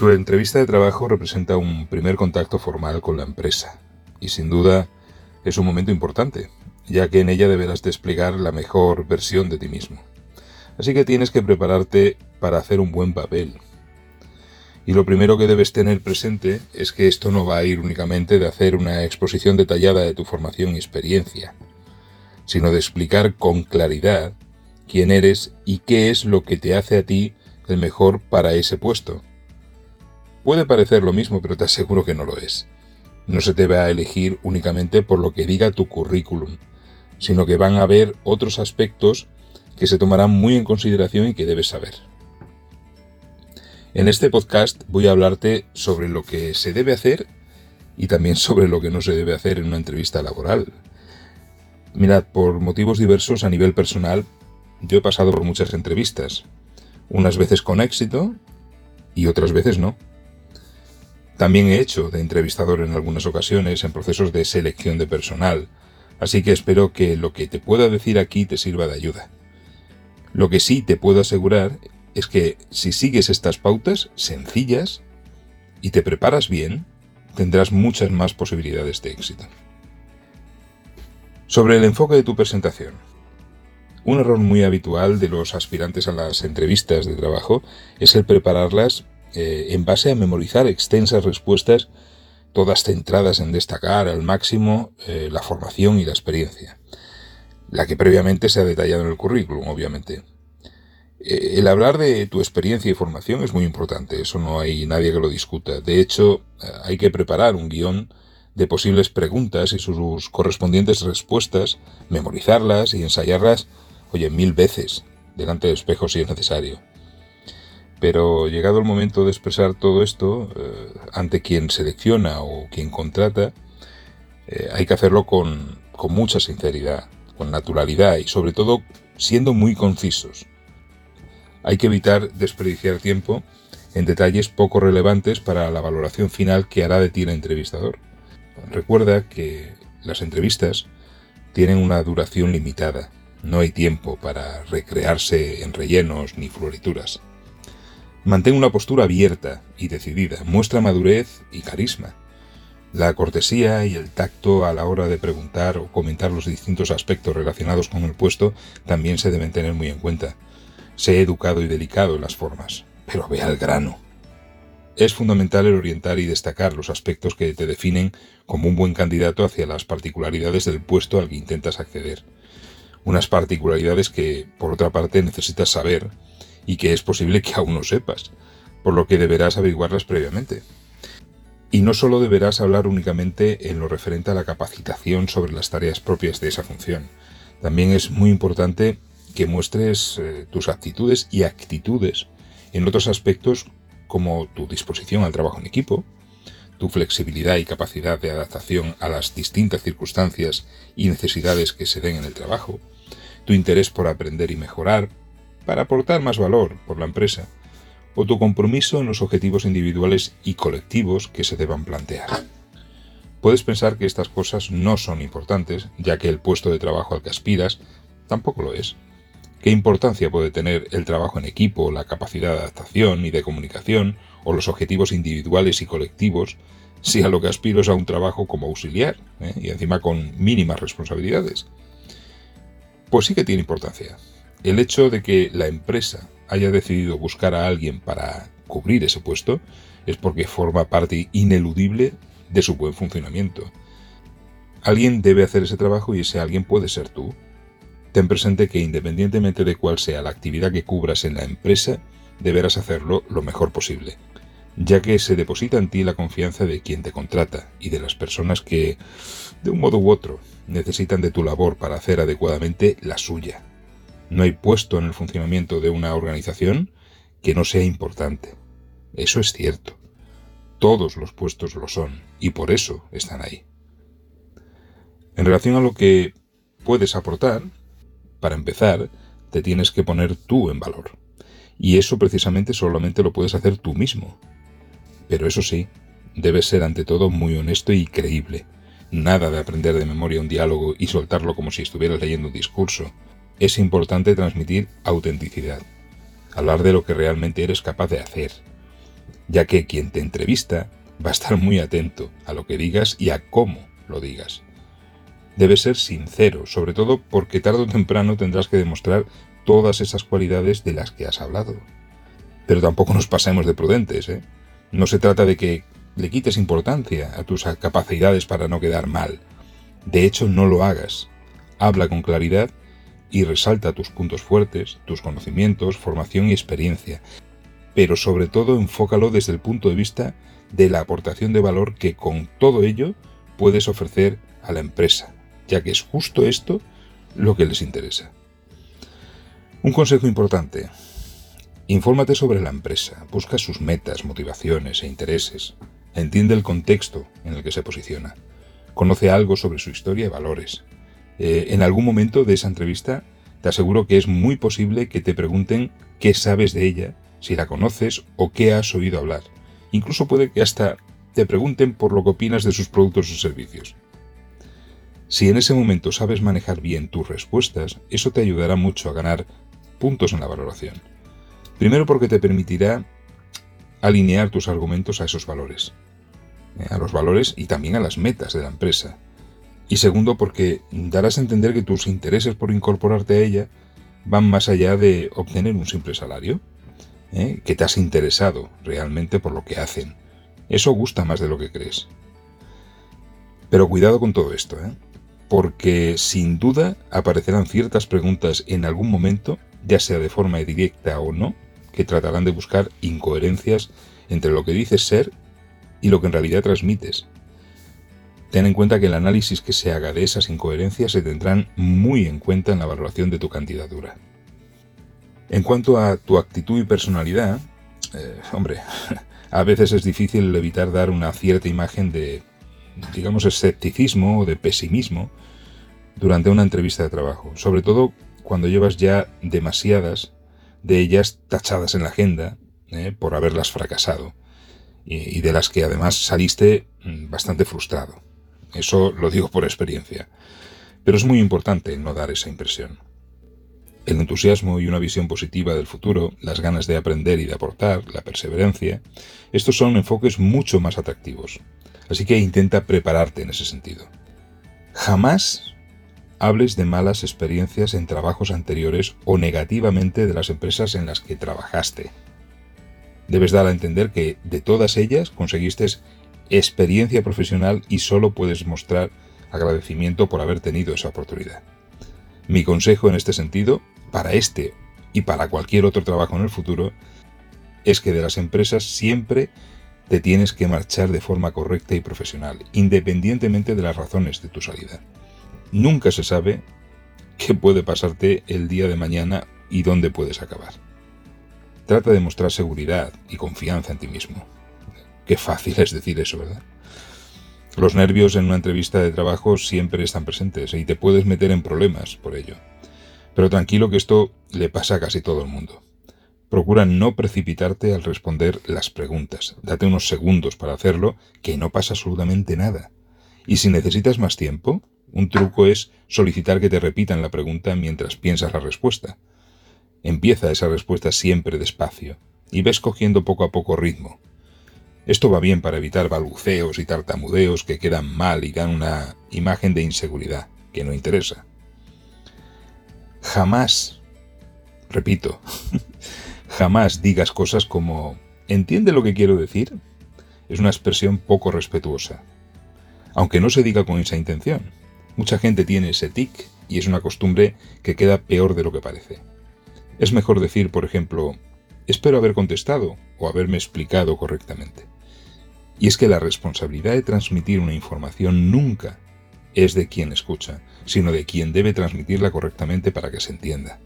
Tu entrevista de trabajo representa un primer contacto formal con la empresa y sin duda es un momento importante, ya que en ella deberás desplegar la mejor versión de ti mismo. Así que tienes que prepararte para hacer un buen papel. Y lo primero que debes tener presente es que esto no va a ir únicamente de hacer una exposición detallada de tu formación y experiencia, sino de explicar con claridad quién eres y qué es lo que te hace a ti el mejor para ese puesto Puede parecer lo mismo, pero te aseguro que no lo es. No se te va a elegir únicamente por lo que diga tu currículum, sino que van a haber otros aspectos que se tomarán muy en consideración y que debes saber. En este podcast voy a hablarte sobre lo que se debe hacer y también sobre lo que no se debe hacer en una entrevista laboral. Mirad, por motivos diversos a nivel personal, yo he pasado por muchas entrevistas, unas veces con éxito y otras veces no. También he hecho de entrevistador en algunas ocasiones en procesos de selección de personal, así que espero que lo que te pueda decir aquí te sirva de ayuda. Lo que sí te puedo asegurar es que si sigues estas pautas sencillas y te preparas bien, tendrás muchas más posibilidades de éxito. Sobre el enfoque de tu presentación. Un error muy habitual de los aspirantes a las entrevistas de trabajo es el prepararlas eh, en base a memorizar extensas respuestas, todas centradas en destacar al máximo eh, la formación y la experiencia, la que previamente se ha detallado en el currículum, obviamente. Eh, el hablar de tu experiencia y formación es muy importante, eso no hay nadie que lo discuta. De hecho, hay que preparar un guion de posibles preguntas y sus correspondientes respuestas, memorizarlas y ensayarlas, oye, mil veces, delante del espejo si es necesario. Pero llegado el momento de expresar todo esto eh, ante quien selecciona o quien contrata, eh, hay que hacerlo con, con mucha sinceridad, con naturalidad y sobre todo siendo muy concisos. Hay que evitar desperdiciar tiempo en detalles poco relevantes para la valoración final que hará de ti el entrevistador. Recuerda que las entrevistas tienen una duración limitada. No hay tiempo para recrearse en rellenos ni florituras. Mantén una postura abierta y decidida, muestra madurez y carisma. La cortesía y el tacto a la hora de preguntar o comentar los distintos aspectos relacionados con el puesto también se deben tener muy en cuenta. Sé educado y delicado en las formas, pero ve al grano. Es fundamental el orientar y destacar los aspectos que te definen como un buen candidato hacia las particularidades del puesto al que intentas acceder. Unas particularidades que, por otra parte, necesitas saber y que es posible que aún no sepas, por lo que deberás averiguarlas previamente. Y no solo deberás hablar únicamente en lo referente a la capacitación sobre las tareas propias de esa función, también es muy importante que muestres eh, tus actitudes y actitudes en otros aspectos como tu disposición al trabajo en equipo, tu flexibilidad y capacidad de adaptación a las distintas circunstancias y necesidades que se den en el trabajo, tu interés por aprender y mejorar, para aportar más valor por la empresa, o tu compromiso en los objetivos individuales y colectivos que se deban plantear. Puedes pensar que estas cosas no son importantes, ya que el puesto de trabajo al que aspiras tampoco lo es. ¿Qué importancia puede tener el trabajo en equipo, la capacidad de adaptación y de comunicación, o los objetivos individuales y colectivos, si a lo que aspiro es a un trabajo como auxiliar, eh? y encima con mínimas responsabilidades? Pues sí que tiene importancia, el hecho de que la empresa haya decidido buscar a alguien para cubrir ese puesto es porque forma parte ineludible de su buen funcionamiento. Alguien debe hacer ese trabajo y ese alguien puede ser tú. Ten presente que independientemente de cuál sea la actividad que cubras en la empresa, deberás hacerlo lo mejor posible, ya que se deposita en ti la confianza de quien te contrata y de las personas que, de un modo u otro, necesitan de tu labor para hacer adecuadamente la suya. No hay puesto en el funcionamiento de una organización que no sea importante. Eso es cierto. Todos los puestos lo son y por eso están ahí. En relación a lo que puedes aportar, para empezar, te tienes que poner tú en valor. Y eso precisamente solamente lo puedes hacer tú mismo. Pero eso sí, debes ser ante todo muy honesto y creíble. Nada de aprender de memoria un diálogo y soltarlo como si estuvieras leyendo un discurso, es importante transmitir autenticidad, hablar de lo que realmente eres capaz de hacer, ya que quien te entrevista va a estar muy atento a lo que digas y a cómo lo digas. Debes ser sincero, sobre todo porque tarde o temprano tendrás que demostrar todas esas cualidades de las que has hablado. Pero tampoco nos pasemos de prudentes, ¿eh? No se trata de que le quites importancia a tus capacidades para no quedar mal. De hecho, no lo hagas. Habla con claridad y resalta tus puntos fuertes, tus conocimientos, formación y experiencia. Pero sobre todo enfócalo desde el punto de vista de la aportación de valor que con todo ello puedes ofrecer a la empresa, ya que es justo esto lo que les interesa. Un consejo importante. Infórmate sobre la empresa, busca sus metas, motivaciones e intereses, entiende el contexto en el que se posiciona, conoce algo sobre su historia y valores. Eh, en algún momento de esa entrevista te aseguro que es muy posible que te pregunten qué sabes de ella, si la conoces o qué has oído hablar. Incluso puede que hasta te pregunten por lo que opinas de sus productos o servicios. Si en ese momento sabes manejar bien tus respuestas, eso te ayudará mucho a ganar puntos en la valoración. Primero porque te permitirá alinear tus argumentos a esos valores, eh, a los valores y también a las metas de la empresa. Y segundo porque darás a entender que tus intereses por incorporarte a ella van más allá de obtener un simple salario, ¿eh? que te has interesado realmente por lo que hacen. Eso gusta más de lo que crees. Pero cuidado con todo esto, ¿eh? porque sin duda aparecerán ciertas preguntas en algún momento, ya sea de forma directa o no, que tratarán de buscar incoherencias entre lo que dices ser y lo que en realidad transmites. Ten en cuenta que el análisis que se haga de esas incoherencias se tendrán muy en cuenta en la valoración de tu candidatura. En cuanto a tu actitud y personalidad, eh, hombre, a veces es difícil evitar dar una cierta imagen de, digamos, escepticismo o de pesimismo durante una entrevista de trabajo, sobre todo cuando llevas ya demasiadas de ellas tachadas en la agenda eh, por haberlas fracasado y de las que además saliste mm, bastante frustrado. Eso lo digo por experiencia. Pero es muy importante no dar esa impresión. El entusiasmo y una visión positiva del futuro, las ganas de aprender y de aportar, la perseverancia, estos son enfoques mucho más atractivos. Así que intenta prepararte en ese sentido. Jamás hables de malas experiencias en trabajos anteriores o negativamente de las empresas en las que trabajaste. Debes dar a entender que de todas ellas conseguiste experiencia profesional y solo puedes mostrar agradecimiento por haber tenido esa oportunidad. Mi consejo en este sentido, para este y para cualquier otro trabajo en el futuro, es que de las empresas siempre te tienes que marchar de forma correcta y profesional, independientemente de las razones de tu salida. Nunca se sabe qué puede pasarte el día de mañana y dónde puedes acabar. Trata de mostrar seguridad y confianza en ti mismo. Qué fácil es decir eso, ¿verdad? Los nervios en una entrevista de trabajo siempre están presentes y te puedes meter en problemas por ello. Pero tranquilo que esto le pasa a casi todo el mundo. Procura no precipitarte al responder las preguntas. Date unos segundos para hacerlo, que no pasa absolutamente nada. Y si necesitas más tiempo, un truco es solicitar que te repitan la pregunta mientras piensas la respuesta. Empieza esa respuesta siempre despacio y ves cogiendo poco a poco ritmo. Esto va bien para evitar balbuceos y tartamudeos que quedan mal y dan una imagen de inseguridad que no interesa. Jamás, repito, jamás digas cosas como ¿entiende lo que quiero decir? Es una expresión poco respetuosa. Aunque no se diga con esa intención. Mucha gente tiene ese tic y es una costumbre que queda peor de lo que parece. Es mejor decir, por ejemplo, espero haber contestado o haberme explicado correctamente. Y es que la responsabilidad de transmitir una información nunca es de quien escucha, sino de quien debe transmitirla correctamente para que se entienda.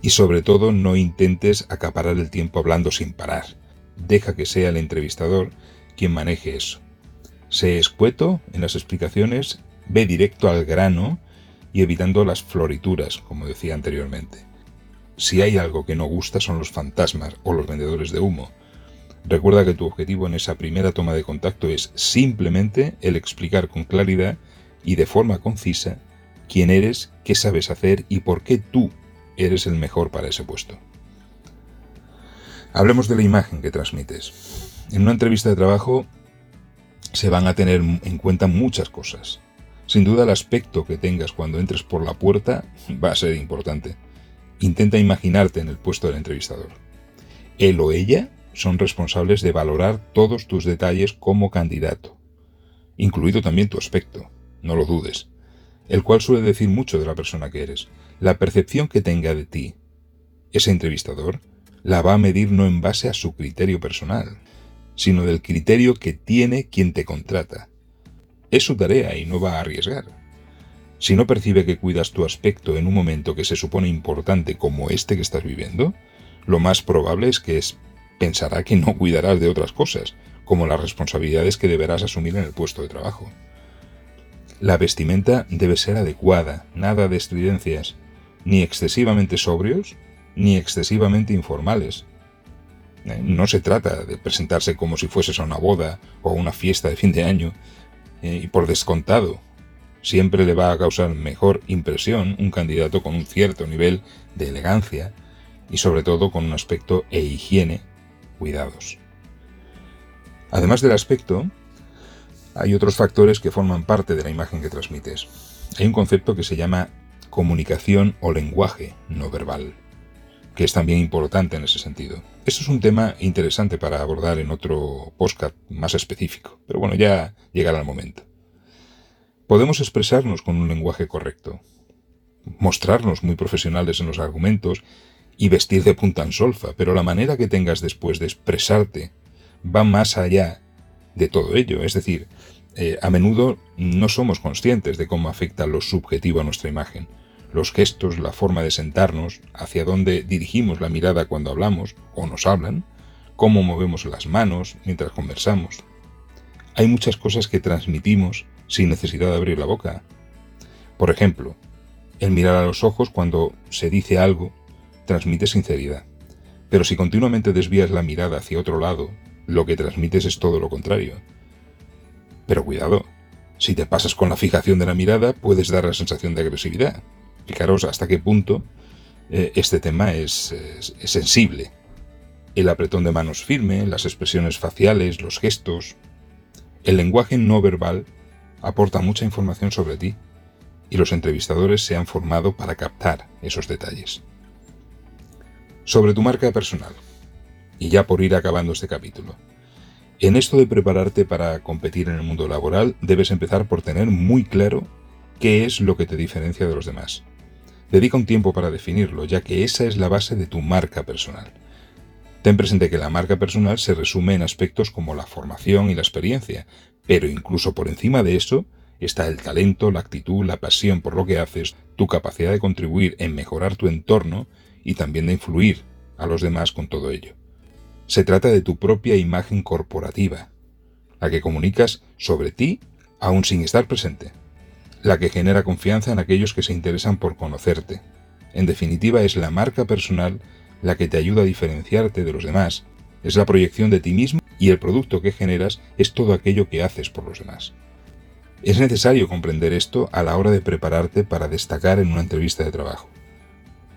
Y sobre todo no intentes acaparar el tiempo hablando sin parar. Deja que sea el entrevistador quien maneje eso. Sé escueto en las explicaciones, ve directo al grano y evitando las florituras, como decía anteriormente. Si hay algo que no gusta son los fantasmas o los vendedores de humo. Recuerda que tu objetivo en esa primera toma de contacto es simplemente el explicar con claridad y de forma concisa quién eres, qué sabes hacer y por qué tú eres el mejor para ese puesto. Hablemos de la imagen que transmites. En una entrevista de trabajo se van a tener en cuenta muchas cosas. Sin duda el aspecto que tengas cuando entres por la puerta va a ser importante. Intenta imaginarte en el puesto del entrevistador. Él o ella son responsables de valorar todos tus detalles como candidato, incluido también tu aspecto, no lo dudes, el cual suele decir mucho de la persona que eres. La percepción que tenga de ti ese entrevistador la va a medir no en base a su criterio personal, sino del criterio que tiene quien te contrata. Es su tarea y no va a arriesgar. Si no percibe que cuidas tu aspecto en un momento que se supone importante como este que estás viviendo, lo más probable es que es, pensará que no cuidarás de otras cosas, como las responsabilidades que deberás asumir en el puesto de trabajo. La vestimenta debe ser adecuada, nada de estridencias, ni excesivamente sobrios, ni excesivamente informales. Eh, no se trata de presentarse como si fueses a una boda o a una fiesta de fin de año, eh, y por descontado, siempre le va a causar mejor impresión un candidato con un cierto nivel de elegancia y sobre todo con un aspecto e higiene cuidados. Además del aspecto, hay otros factores que forman parte de la imagen que transmites. Hay un concepto que se llama comunicación o lenguaje no verbal que es también importante en ese sentido. Esto es un tema interesante para abordar en otro podcast más específico, pero bueno, ya llegará el momento. Podemos expresarnos con un lenguaje correcto, mostrarnos muy profesionales en los argumentos y vestir de punta en solfa, pero la manera que tengas después de expresarte va más allá de todo ello. Es decir, eh, a menudo no somos conscientes de cómo afecta lo subjetivo a nuestra imagen los gestos, la forma de sentarnos, hacia dónde dirigimos la mirada cuando hablamos o nos hablan, cómo movemos las manos mientras conversamos. Hay muchas cosas que transmitimos sin necesidad de abrir la boca. Por ejemplo, el mirar a los ojos cuando se dice algo transmite sinceridad. Pero si continuamente desvías la mirada hacia otro lado, lo que transmites es todo lo contrario. Pero cuidado, si te pasas con la fijación de la mirada puedes dar la sensación de agresividad. Fijaros hasta qué punto eh, este tema es, sensible. El apretón de manos firme, las expresiones faciales, los gestos. El lenguaje no verbal aporta mucha información sobre ti y los entrevistadores se han formado para captar esos detalles. Sobre tu marca personal. Y ya por ir acabando este capítulo. En esto de prepararte para competir en el mundo laboral, debes empezar por tener muy claro qué es lo que te diferencia de los demás. Dedica un tiempo para definirlo, ya que esa es la base de tu marca personal. Ten presente que la marca personal se resume en aspectos como la formación y la experiencia, pero incluso por encima de eso está el talento, la actitud, la pasión por lo que haces, tu capacidad de contribuir en mejorar tu entorno y también de influir a los demás con todo ello. Se trata de tu propia imagen corporativa, la que comunicas sobre ti aún sin estar presente la que genera confianza en aquellos que se interesan por conocerte. En definitiva, es la marca personal la que te ayuda a diferenciarte de los demás. Es la proyección de ti mismo y el producto que generas es todo aquello que haces por los demás. Es necesario comprender esto a la hora de prepararte para destacar en una entrevista de trabajo.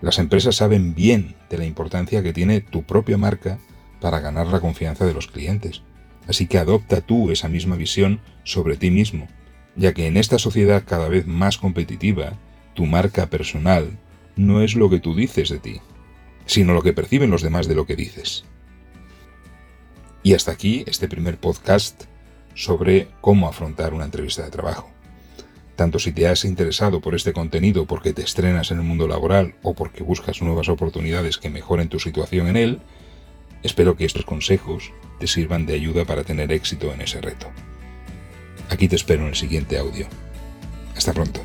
Las empresas saben bien de la importancia que tiene tu propia marca para ganar la confianza de los clientes. Así que adopta tú esa misma visión sobre ti mismo ya que en esta sociedad cada vez más competitiva, tu marca personal no es lo que tú dices de ti, sino lo que perciben los demás de lo que dices. Y hasta aquí este primer podcast sobre cómo afrontar una entrevista de trabajo. Tanto si te has interesado por este contenido porque te estrenas en el mundo laboral o porque buscas nuevas oportunidades que mejoren tu situación en él, espero que estos consejos te sirvan de ayuda para tener éxito en ese reto. Aquí te espero en el siguiente audio. Hasta pronto.